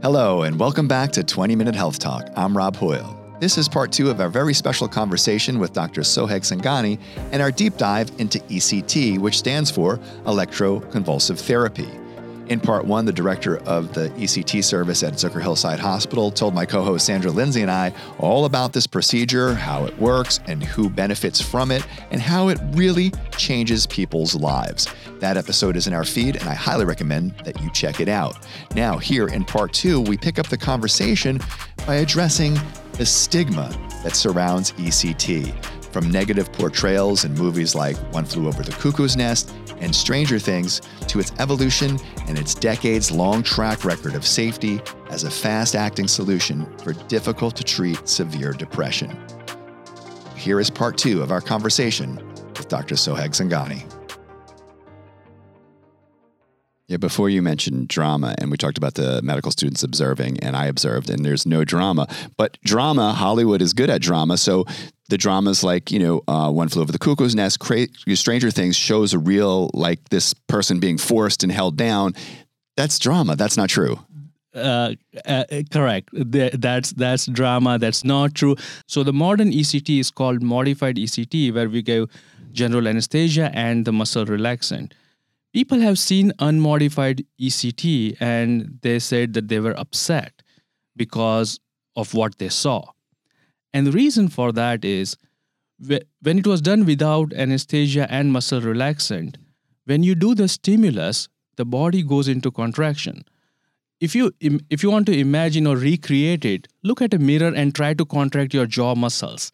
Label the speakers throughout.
Speaker 1: Hello, and welcome back to 20 Minute Health Talk. I'm Rob Hoyle. This is part two of our very special conversation with Dr. Sohag Sanghani and our deep dive into ECT, which stands for electroconvulsive therapy. In part one, the director of the ECT service at Zucker Hillside Hospital told my co host Sandra Lindsay and I all about this procedure, how it works, and who benefits from it, and how it really changes people's lives. That episode is in our feed, and I highly recommend that you check it out. Now, here in part two, we pick up the conversation by addressing the stigma that surrounds ECT. From negative portrayals in movies like One Flew Over the Cuckoo's Nest and Stranger Things to its evolution and its decades long track record of safety as a fast acting solution for difficult to treat severe depression. Here is part two of our conversation with Dr. Sohag Sanghani. Yeah, before you mentioned drama, and we talked about the medical students observing, and I observed, and there's no drama. But drama, Hollywood is good at drama. So the dramas like, you know, uh, One Flew Over the Cuckoo's Nest, Cra- Stranger Things shows a real, like, this person being forced and held down. That's drama. That's not true.
Speaker 2: Uh, uh, correct. That's that's drama. That's not true. So the modern ECT is called modified ECT, where we give general anesthesia and the muscle relaxant people have seen unmodified ECT and they said that they were upset because of what they saw. And the reason for that is when it was done without anesthesia and muscle relaxant, when you do the stimulus, the body goes into contraction. If you if you want to imagine or recreate it, look at a mirror and try to contract your jaw muscles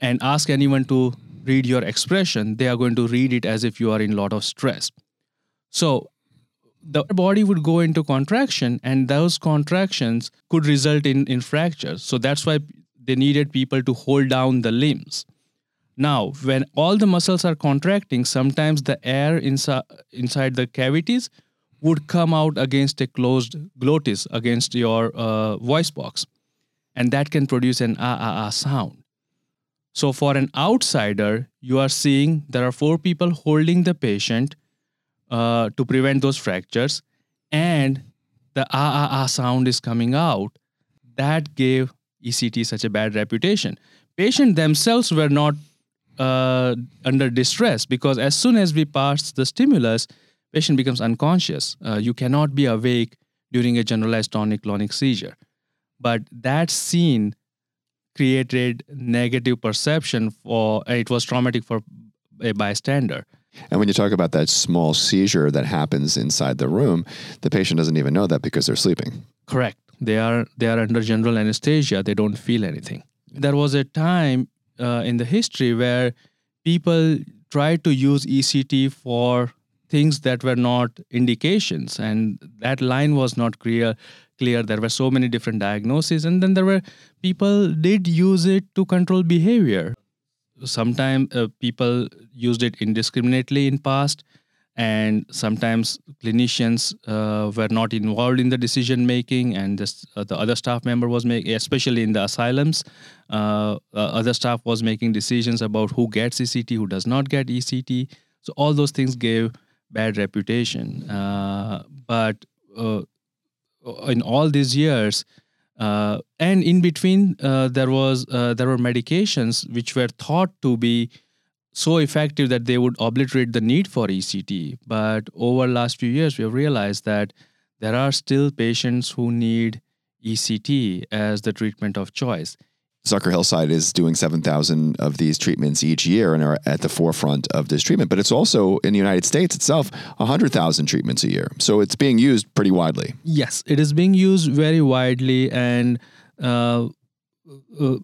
Speaker 2: and ask anyone to read your expression, they are going to read it as if you are in a lot of stress. So the body would go into contraction, and those contractions could result in, in fractures. So that's why they needed people to hold down the limbs. Now, when all the muscles are contracting, sometimes the air inside, inside the cavities would come out against a closed glottis, against your uh, voice box. And that can produce an ah ah ah sound. So, for an outsider, you are seeing there are four people holding the patient uh, to prevent those fractures, and the ah ah ah sound is coming out. That gave ECT such a bad reputation. Patients themselves were not uh, under distress because as soon as we pass the stimulus, patient becomes unconscious. Uh, you cannot be awake during a generalized tonic-clonic seizure. But that scene created negative perception for it was traumatic for a bystander
Speaker 1: and when you talk about that small seizure that happens inside the room, the patient doesn't even know that because they're sleeping.
Speaker 2: Correct. They are they are under general anesthesia. They don't feel anything. There was a time uh, in the history where people tried to use ECT for things that were not indications, and that line was not clear. Clear. There were so many different diagnoses, and then there were people did use it to control behavior sometimes uh, people used it indiscriminately in past and sometimes clinicians uh, were not involved in the decision making and this, uh, the other staff member was making especially in the asylums uh, uh, other staff was making decisions about who gets ect who does not get ect so all those things gave bad reputation. Uh, but in all these years uh, and in between, uh, there was uh, there were medications which were thought to be so effective that they would obliterate the need for ECT. But over the last few years, we have realized that there are still patients who need ECT as the treatment of choice.
Speaker 1: Zucker Hillside is doing 7,000 of these treatments each year and are at the forefront of this treatment. But it's also in the United States itself, 100,000 treatments a year. So it's being used pretty widely.
Speaker 2: Yes, it is being used very widely. And uh, uh,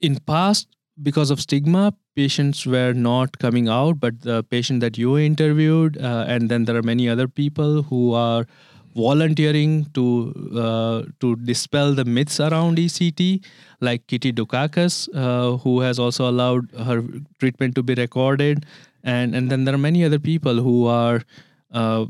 Speaker 2: in past, because of stigma, patients were not coming out. But the patient that you interviewed, uh, and then there are many other people who are volunteering to uh, to dispel the myths around ECT, like Kitty Dukakis, uh, who has also allowed her treatment to be recorded, and and then there are many other people who are uh,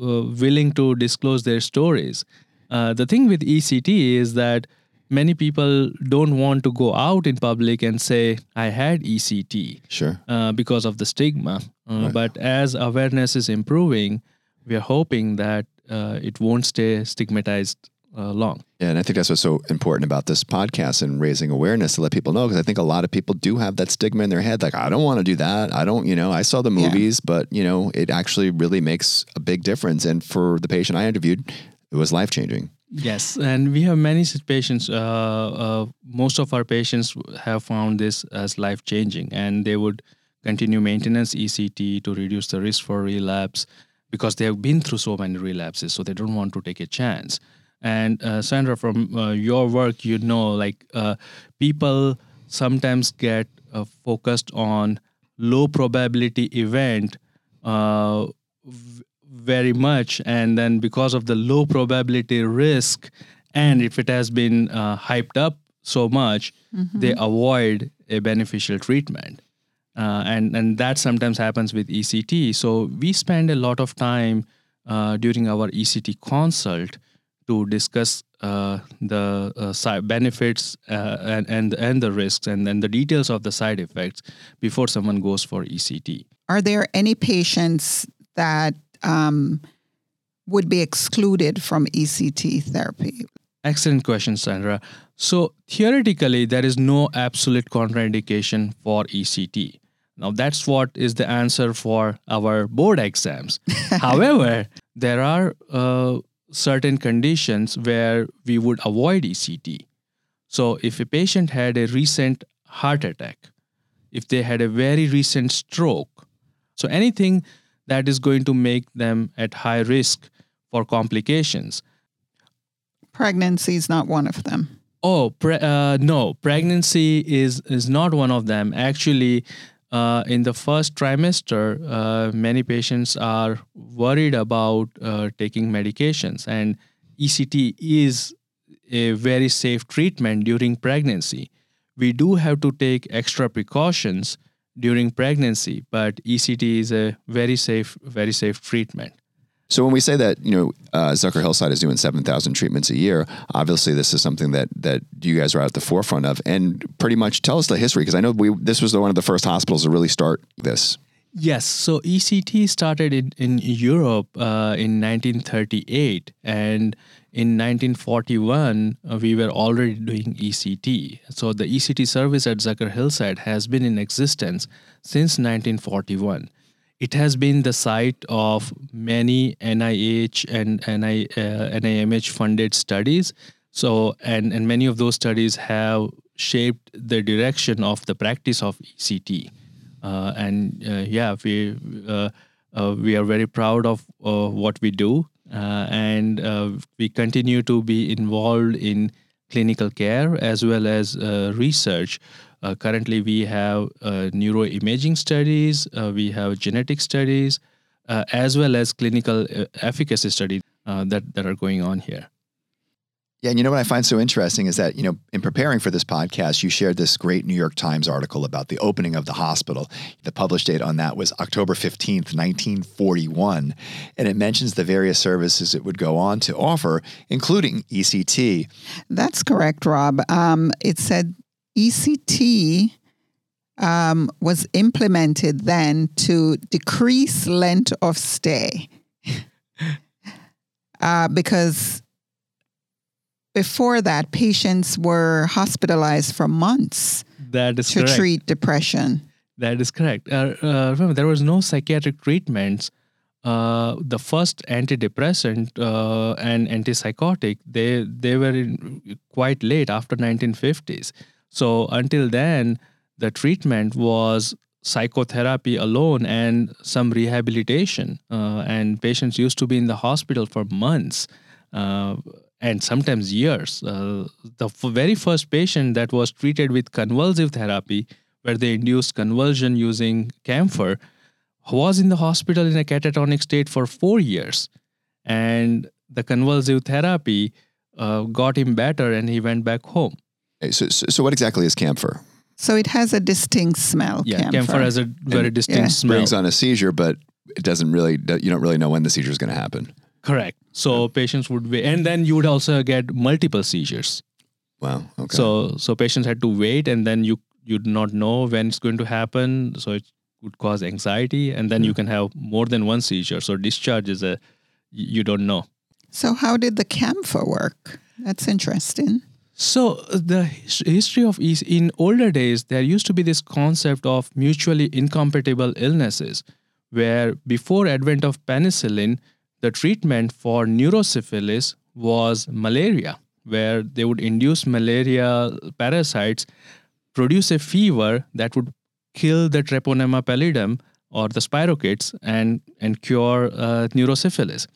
Speaker 2: uh willing to disclose their stories. Uh, the thing with ECT is that many people don't want to go out in public and say I had ECT,
Speaker 1: sure,
Speaker 2: uh, because of the stigma. Right. But as awareness is improving, we are hoping that uh, it won't stay stigmatized uh, long.
Speaker 1: Yeah, and I think that's what's so important about this podcast and raising awareness to let people know because I think a lot of people do have that stigma in their head, like I don't want to do that. I don't, you know, I saw the movies, yeah. but you know, it actually really makes a big difference. And for the patient I interviewed, it was life changing.
Speaker 2: Yes, and we have many patients. Uh, uh, most of our patients have found this as life changing, and they would continue maintenance ECT to reduce the risk for relapse because they have been through so many relapses, so they don't want to take a chance. And uh, Sandra, from uh, your work, you know, like uh, people sometimes get uh, focused on low probability event uh, v- very much, and then because of the low probability risk, and if it has been uh, hyped up so much, mm-hmm. they avoid a beneficial treatment. And and that sometimes happens with ECT. So we spend a lot of time during our ECT consult to discuss uh, the uh, benefits uh, and, and and the risks and then the details of the side effects before someone goes for ECT.
Speaker 3: Are there any patients that um, would be excluded from ECT therapy?
Speaker 2: Excellent question, Sandra. So theoretically, there is no absolute contraindication for ECT. Now, that's what is the answer for our board exams. However, there are uh, certain conditions where we would avoid ECT. So, if a patient had a recent heart attack, if they had a very recent stroke, so anything that is going to make them at high risk for complications.
Speaker 3: Pregnancy is not one of them.
Speaker 2: Oh, pre- uh, no, pregnancy is is not one of them. Actually, uh, in the first trimester, uh, many patients are worried about uh, taking medications, and ECT is a very safe treatment during pregnancy. We do have to take extra precautions during pregnancy, but ECT is a very safe, very safe treatment.
Speaker 1: So when we say that, you know, uh, Zucker Hillside is doing 7,000 treatments a year, obviously this is something that that you guys are at the forefront of. And pretty much tell us the history, because I know we this was the, one of the first hospitals to really start this.
Speaker 2: Yes, so ECT started in, in Europe uh, in 1938, and in 1941 uh, we were already doing ECT. So the ECT service at Zucker Hillside has been in existence since 1941 it has been the site of many NIH and NI, uh, NIMH funded studies. So, and, and many of those studies have shaped the direction of the practice of ECT. Uh, and uh, yeah, we, uh, uh, we are very proud of uh, what we do. and we continue to be involved in clinical care as well as research uh, currently, we have uh, neuroimaging studies, uh, we have genetic studies, uh, as well as clinical uh, efficacy studies uh, that, that are going on here.
Speaker 1: Yeah, and you know what I find so interesting is that, you know, in preparing for this podcast, you shared this great New York Times article about the opening of the hospital. The published date on that was October 15th, 1941, and it mentions the various services it would go on to offer, including ECT.
Speaker 3: That's correct, Rob. Um, it said ECT um, was implemented then to decrease length of stay uh, because before that, patients were hospitalized for months
Speaker 2: that is
Speaker 3: to
Speaker 2: correct.
Speaker 3: treat depression.
Speaker 2: That is correct. Uh, uh, remember, there was no psychiatric treatments. Uh, the first antidepressant uh, and antipsychotic they they were in, quite late after 1950s so until then, the treatment was psychotherapy alone and some rehabilitation. Uh, and patients used to be in the hospital for months uh, and sometimes years. Uh, the f- very first patient that was treated with convulsive therapy, where they induced convulsion using camphor, was in the hospital in a catatonic state for four years. And the convulsive therapy uh, got him better and he went back home.
Speaker 1: So, so, so what exactly is camphor?
Speaker 3: So it has a distinct smell.
Speaker 2: Yeah, camphor, camphor has a very and distinct yeah. smell.
Speaker 1: Brings on a seizure, but it doesn't really. You don't really know when the seizure is going to happen.
Speaker 2: Correct. So patients would wait, and then you would also get multiple seizures.
Speaker 1: Wow. Okay.
Speaker 2: So so patients had to wait, and then you you'd not know when it's going to happen. So it would cause anxiety, and then you hmm. can have more than one seizure. So discharge is a you don't know.
Speaker 3: So, how did the camphor work? That's interesting.
Speaker 2: So the history of in older days, there used to be this concept of mutually incompatible illnesses, where before advent of penicillin, the treatment for neurosyphilis was malaria, where they would induce malaria parasites, produce a fever that would kill the Treponema pallidum or the spirochetes and, and cure uh, neurosyphilis.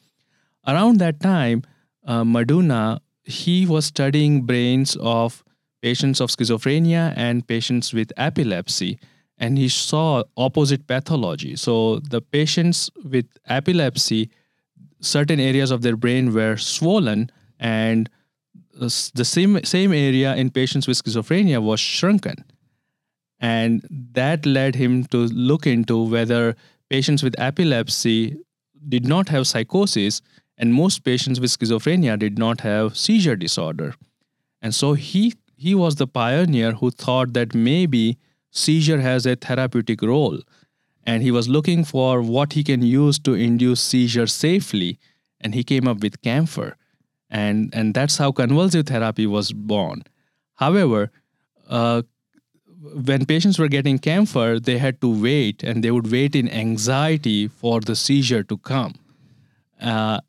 Speaker 2: Around that time, uh, Meduna, he was studying brains of patients of schizophrenia and patients with epilepsy, and he saw opposite pathology. So the patients with epilepsy, certain areas of their brain were swollen, and the same same area in patients with schizophrenia was shrunken and that led him to look into whether patients with epilepsy did not have psychosis and most patients with schizophrenia did not have seizure disorder. And so he he was the pioneer who thought that maybe seizure has a therapeutic role. And he was looking for what he can use to induce seizure safely. And he came up with camphor. And and that's how convulsive therapy was born. However uh, when patients were getting camphor, they had to wait and they would wait in anxiety for the seizure to come. Uh,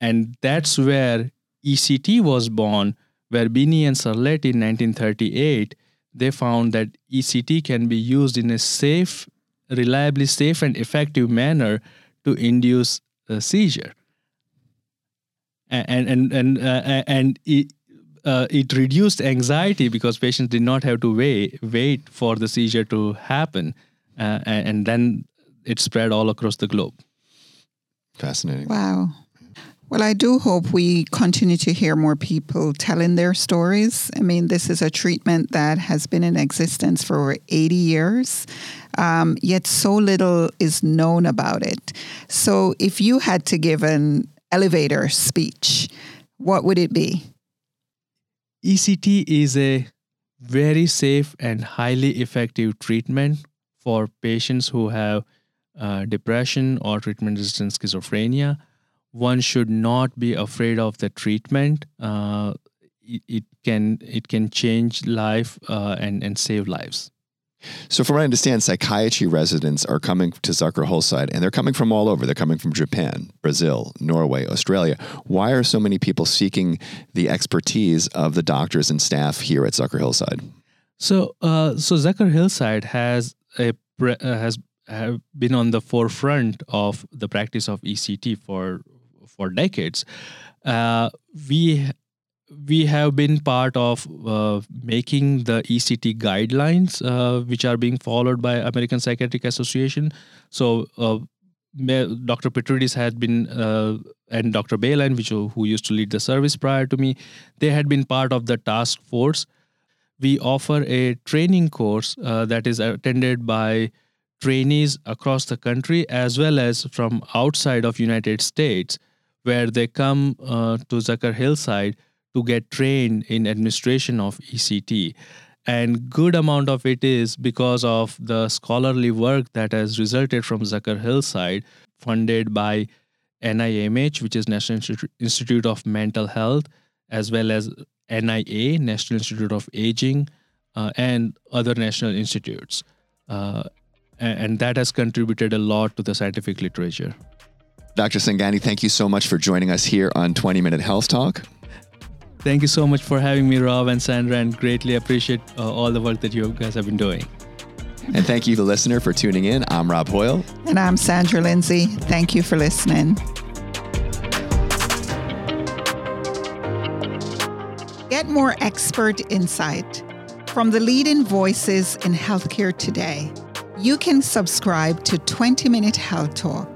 Speaker 2: and that's where ECT was born, where Bini and Cerletti in 1938, they found that ECT can be used in a safe, reliably safe and effective manner to induce a seizure. And and and uh, and uh, it reduced anxiety because patients did not have to wait wait for the seizure to happen, uh, and, and then it spread all across the globe.
Speaker 1: Fascinating.
Speaker 3: Wow. Well, I do hope we continue to hear more people telling their stories. I mean, this is a treatment that has been in existence for over 80 years, um, yet so little is known about it. So, if you had to give an elevator speech, what would it be?
Speaker 2: ECT is a very safe and highly effective treatment for patients who have uh, depression or treatment resistant schizophrenia. One should not be afraid of the treatment. Uh, it, it, can it can change life uh, and and save lives.
Speaker 1: So, from what I understand, psychiatry residents are coming to Zucker Hillside, and they're coming from all over. They're coming from Japan, Brazil, Norway, Australia. Why are so many people seeking the expertise of the doctors and staff here at Zucker Hillside?
Speaker 2: So, uh, so Zucker Hillside has a uh, has have been on the forefront of the practice of ECT for for decades. Uh, we we have been part of uh, making the ECT guidelines, uh, which are being followed by American Psychiatric Association. So, uh, Dr. Petrides had been, uh, and Dr. Bailine, which who used to lead the service prior to me, they had been part of the task force. We offer a training course uh, that is attended by trainees across the country as well as from outside of United States, where they come uh, to Zucker Hillside to get trained in administration of ECT and good amount of it is because of the scholarly work that has resulted from Zucker Hillside funded by NIMH which is National Institute of Mental Health as well as NIA National Institute of Aging uh, and other national institutes uh, and that has contributed a lot to the scientific literature.
Speaker 1: Dr. Sanghani, thank you so much for joining us here on 20 Minute Health Talk.
Speaker 2: Thank you so much for having me, Rob and Sandra, and greatly appreciate uh, all the work that you guys have been doing.
Speaker 1: And thank you, the listener, for tuning in. I'm Rob Hoyle.
Speaker 3: And I'm Sandra Lindsay. Thank you for listening. Get more expert insight from the leading voices in healthcare today. You can subscribe to 20 Minute Health Talk